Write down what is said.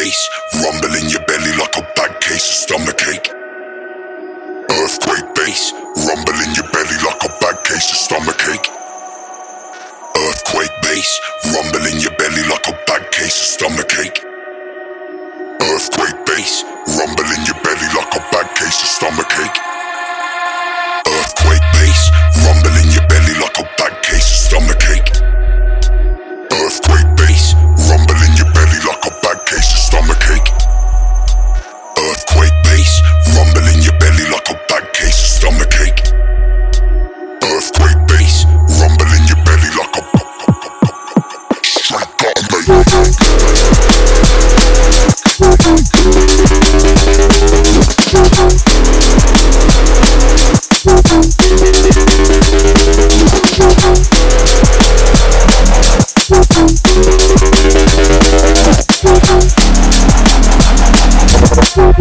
mace, rumble in your belly like a bad case of stomach ache. Earthquake bass, rumble in your belly like a bad case of stomach ache. Earthquake bass, rumble in your belly like a bad